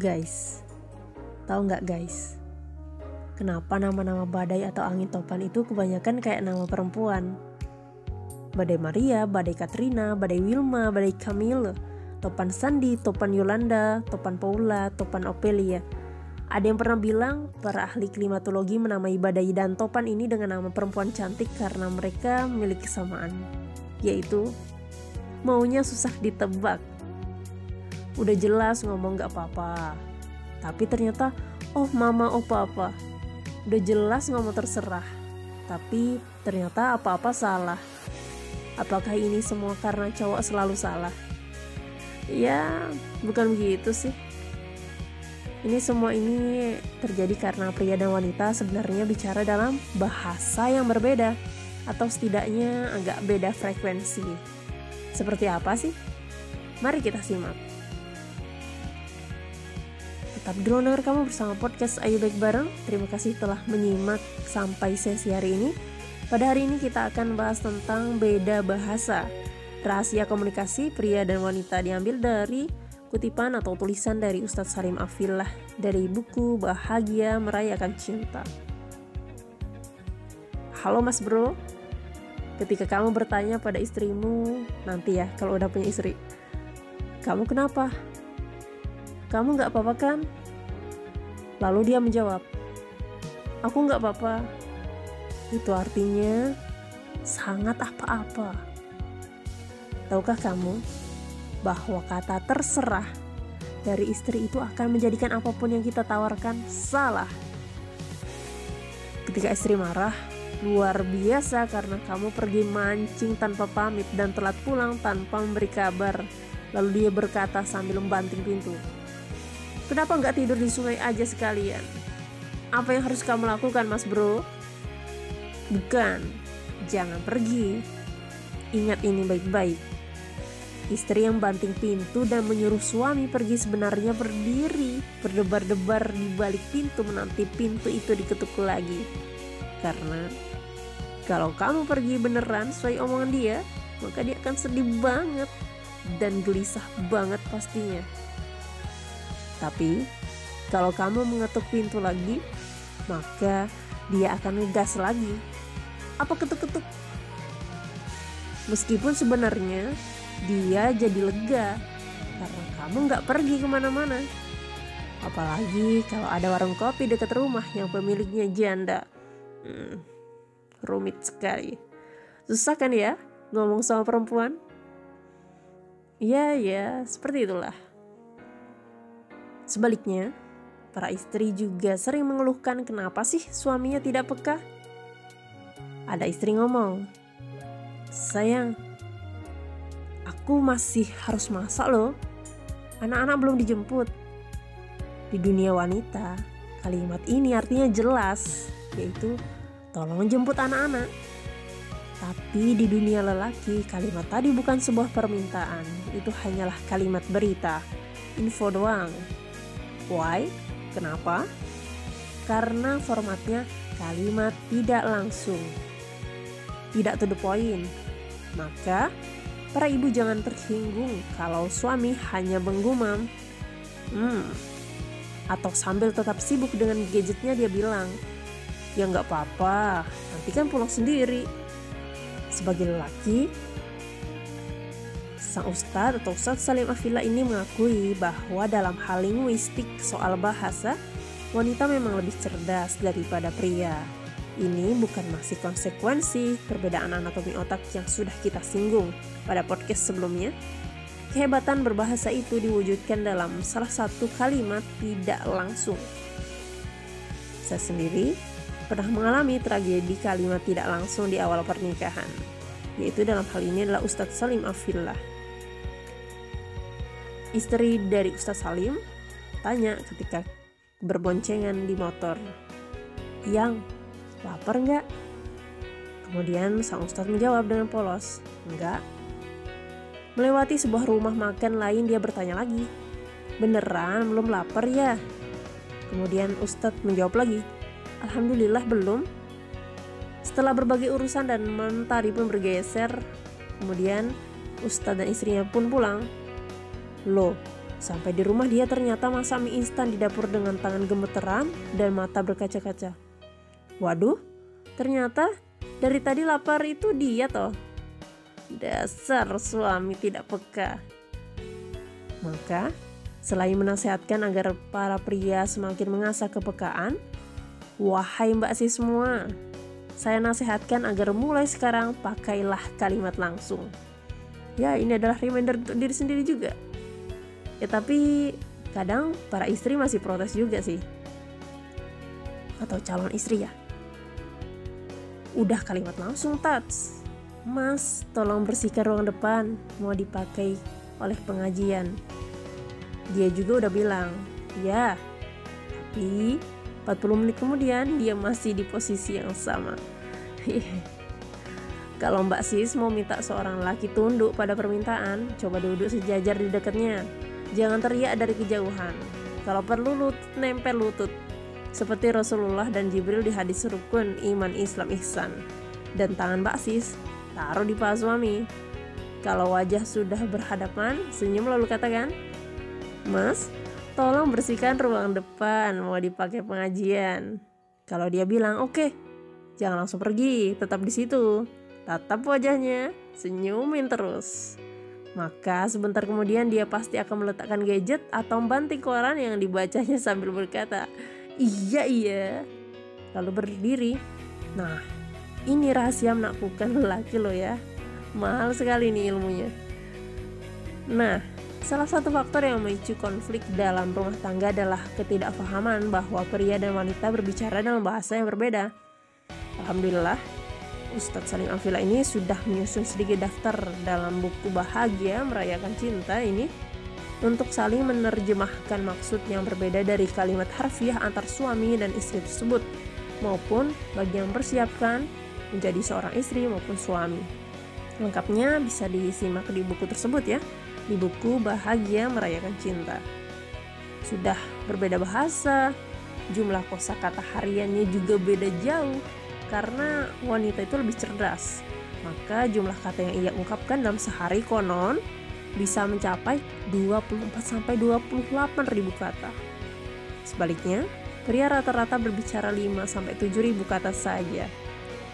Guys, tahu nggak guys? Kenapa nama-nama badai atau angin topan itu kebanyakan kayak nama perempuan? Badai Maria, Badai Katrina, Badai Wilma, Badai Camille, Topan Sandi, Topan Yolanda, Topan Paula, Topan Opelia. Ada yang pernah bilang para ahli klimatologi menamai badai dan topan ini dengan nama perempuan cantik karena mereka memiliki kesamaan, yaitu maunya susah ditebak. Udah jelas ngomong gak apa-apa, tapi ternyata oh mama oh papa udah jelas ngomong terserah, tapi ternyata apa-apa salah. Apakah ini semua karena cowok selalu salah? Ya, bukan begitu sih. Ini semua ini terjadi karena pria dan wanita sebenarnya bicara dalam bahasa yang berbeda atau setidaknya agak beda frekuensi. Seperti apa sih? Mari kita simak. Tetap dengar kamu bersama podcast Ayu Baik Bareng. Terima kasih telah menyimak sampai sesi hari ini. Pada hari ini kita akan bahas tentang beda bahasa. Rahasia komunikasi pria dan wanita diambil dari kutipan atau tulisan dari Ustadz Salim Afillah dari buku Bahagia Merayakan Cinta. Halo Mas Bro, ketika kamu bertanya pada istrimu nanti ya kalau udah punya istri, kamu kenapa? Kamu nggak apa-apa kan? Lalu dia menjawab, aku nggak apa-apa. Itu artinya sangat apa-apa. Tahukah kamu bahwa kata terserah dari istri itu akan menjadikan apa pun yang kita tawarkan salah. Ketika istri marah, luar biasa karena kamu pergi mancing tanpa pamit dan telat pulang tanpa memberi kabar. Lalu dia berkata sambil membanting pintu, Kenapa nggak tidur di sungai aja sekalian? Apa yang harus kamu lakukan, Mas Bro? Bukan, jangan pergi. Ingat ini baik-baik. Istri yang banting pintu dan menyuruh suami pergi sebenarnya berdiri, berdebar-debar di balik pintu menanti pintu itu diketuk lagi. Karena kalau kamu pergi beneran sesuai omongan dia, maka dia akan sedih banget dan gelisah banget pastinya. Tapi, kalau kamu mengetuk pintu lagi, maka dia akan ngegas lagi. Apa ketuk-ketuk? Meskipun sebenarnya dia jadi lega karena kamu nggak pergi ke mana-mana. Apalagi kalau ada warung kopi dekat rumah yang pemiliknya janda. Hmm, rumit sekali. Susah kan ya ngomong sama perempuan? Iya, ya, seperti itulah. Sebaliknya, para istri juga sering mengeluhkan kenapa sih suaminya tidak peka. Ada istri ngomong, "Sayang, aku masih harus masak loh. Anak-anak belum dijemput." Di dunia wanita, kalimat ini artinya jelas, yaitu tolong jemput anak-anak. Tapi di dunia lelaki, kalimat tadi bukan sebuah permintaan, itu hanyalah kalimat berita, info doang. Why? Kenapa? Karena formatnya kalimat tidak langsung. Tidak to the point. Maka, para ibu jangan tersinggung kalau suami hanya menggumam. Hmm. Atau sambil tetap sibuk dengan gadgetnya dia bilang, ya nggak apa-apa, nanti kan pulang sendiri. Sebagai lelaki, Sang Ustadz atau Ustadz Salim Afila ini mengakui bahwa dalam hal linguistik soal bahasa, wanita memang lebih cerdas daripada pria. Ini bukan masih konsekuensi perbedaan anatomi otak yang sudah kita singgung pada podcast sebelumnya. Kehebatan berbahasa itu diwujudkan dalam salah satu kalimat tidak langsung. Saya sendiri pernah mengalami tragedi kalimat tidak langsung di awal pernikahan, yaitu dalam hal ini adalah Ustadz Salim Afillah istri dari Ustaz Salim tanya ketika berboncengan di motor, Yang, lapar nggak? Kemudian sang Ustaz menjawab dengan polos, enggak. Melewati sebuah rumah makan lain dia bertanya lagi, beneran belum lapar ya? Kemudian Ustadz menjawab lagi, Alhamdulillah belum. Setelah berbagai urusan dan mentari pun bergeser, kemudian Ustadz dan istrinya pun pulang Loh, Sampai di rumah dia ternyata masak mie instan di dapur dengan tangan gemeteran dan mata berkaca-kaca. Waduh, ternyata dari tadi lapar itu dia toh. Dasar suami tidak peka. Maka, selain menasehatkan agar para pria semakin mengasah kepekaan, wahai mbak si semua, saya nasihatkan agar mulai sekarang pakailah kalimat langsung. Ya, ini adalah reminder untuk diri sendiri juga. Ya tapi kadang para istri masih protes juga sih. Atau calon istri ya. Udah kalimat langsung tats. Mas, tolong bersihkan ruang depan, mau dipakai oleh pengajian. Dia juga udah bilang, ya. Tapi 40 menit kemudian dia masih di posisi yang sama. Kalau Mbak Sis mau minta seorang laki tunduk pada permintaan, coba duduk sejajar di dekatnya. Jangan teriak dari kejauhan. Kalau perlu lutut nempel lutut. Seperti Rasulullah dan Jibril di hadis rukun iman Islam ihsan. Dan tangan baksis taruh di paha suami. Kalau wajah sudah berhadapan, senyum lalu katakan, Mas, tolong bersihkan ruang depan, mau dipakai pengajian. Kalau dia bilang, oke, okay, jangan langsung pergi, tetap di situ. Tatap wajahnya, senyumin terus. Maka sebentar kemudian dia pasti akan meletakkan gadget atau banting koran yang dibacanya sambil berkata, "Iya, iya." Lalu berdiri. Nah, ini rahasia menaklukkan lelaki lo ya. Mahal sekali nih ilmunya. Nah, salah satu faktor yang memicu konflik dalam rumah tangga adalah ketidakfahaman bahwa pria dan wanita berbicara dalam bahasa yang berbeda. Alhamdulillah, Ustadz Salim Afila ini sudah menyusun sedikit daftar dalam buku Bahagia Merayakan Cinta ini untuk saling menerjemahkan maksud yang berbeda dari kalimat harfiah antar suami dan istri tersebut maupun bagi yang persiapkan menjadi seorang istri maupun suami. Lengkapnya bisa disimak di buku tersebut ya, di buku Bahagia Merayakan Cinta. Sudah berbeda bahasa, jumlah kosakata hariannya juga beda jauh, karena wanita itu lebih cerdas. Maka jumlah kata yang ia ungkapkan dalam sehari konon bisa mencapai 24 sampai 28 ribu kata. Sebaliknya, pria rata-rata berbicara 5 sampai 7 ribu kata saja.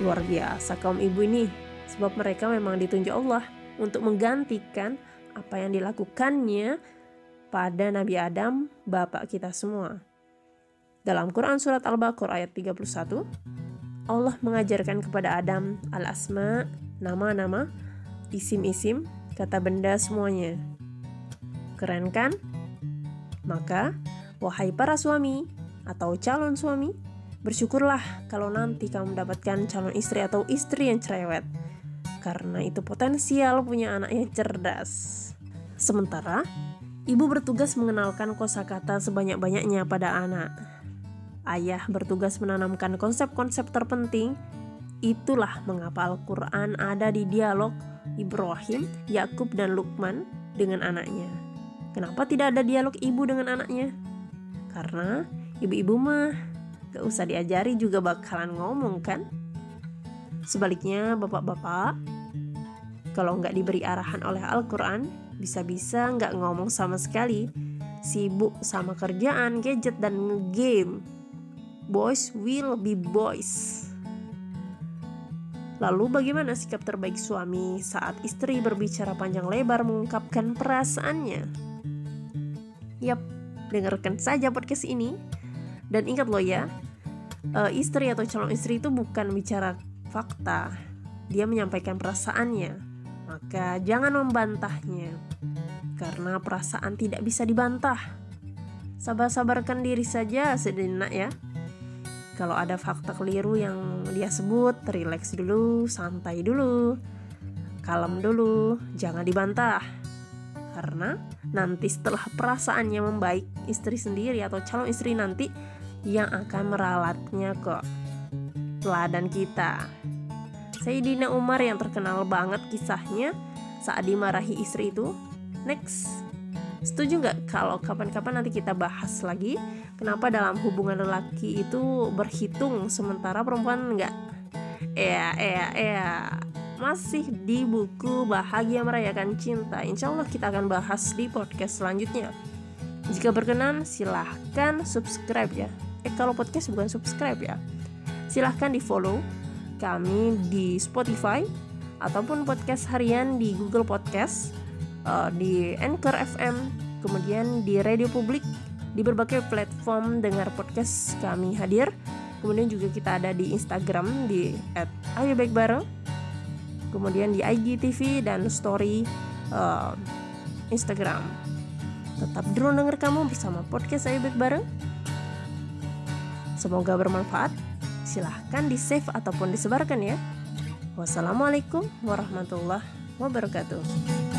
Luar biasa kaum ibu ini, sebab mereka memang ditunjuk Allah untuk menggantikan apa yang dilakukannya pada Nabi Adam, bapak kita semua. Dalam Quran Surat Al-Baqarah ayat 31, Allah mengajarkan kepada Adam al-asma, nama-nama, isim-isim, kata benda semuanya. Keren kan? Maka, wahai para suami atau calon suami, bersyukurlah kalau nanti kamu mendapatkan calon istri atau istri yang cerewet. Karena itu potensial punya anak yang cerdas. Sementara, ibu bertugas mengenalkan kosakata sebanyak-banyaknya pada anak ayah bertugas menanamkan konsep-konsep terpenting, itulah mengapa Al-Quran ada di dialog Ibrahim, Yakub, dan Lukman dengan anaknya. Kenapa tidak ada dialog ibu dengan anaknya? Karena ibu-ibu mah gak usah diajari juga bakalan ngomong kan? Sebaliknya bapak-bapak, kalau nggak diberi arahan oleh Al-Quran, bisa-bisa nggak ngomong sama sekali, sibuk sama kerjaan, gadget, dan game boys will be boys. Lalu bagaimana sikap terbaik suami saat istri berbicara panjang lebar mengungkapkan perasaannya? Yap, dengarkan saja podcast ini. Dan ingat loh ya, uh, istri atau calon istri itu bukan bicara fakta. Dia menyampaikan perasaannya. Maka jangan membantahnya. Karena perasaan tidak bisa dibantah. Sabar-sabarkan diri saja sejenak ya. Kalau ada fakta keliru yang dia sebut, relax dulu, santai dulu, kalem dulu, jangan dibantah. Karena nanti setelah perasaannya membaik, istri sendiri atau calon istri nanti yang akan meralatnya kok. Teladan kita. Sayyidina Umar yang terkenal banget kisahnya saat dimarahi istri itu. Next. Setuju nggak kalau kapan-kapan nanti kita bahas lagi kenapa dalam hubungan lelaki itu berhitung sementara perempuan nggak? Ya, ya, ya. Masih di buku Bahagia Merayakan Cinta. Insya Allah kita akan bahas di podcast selanjutnya. Jika berkenan, silahkan subscribe ya. Eh, kalau podcast bukan subscribe ya. Silahkan di follow kami di Spotify ataupun podcast harian di Google Podcast, uh, di Anchor FM, kemudian di Radio Publik, di berbagai platform dengar podcast kami hadir. Kemudian juga kita ada di Instagram di @ayo_baik_bareng. Kemudian di IGTV dan Story uh, Instagram. Tetap drone denger kamu bersama podcast Ayo Baik Bareng. Semoga bermanfaat. Silahkan di save ataupun disebarkan ya. Wassalamualaikum warahmatullahi wabarakatuh.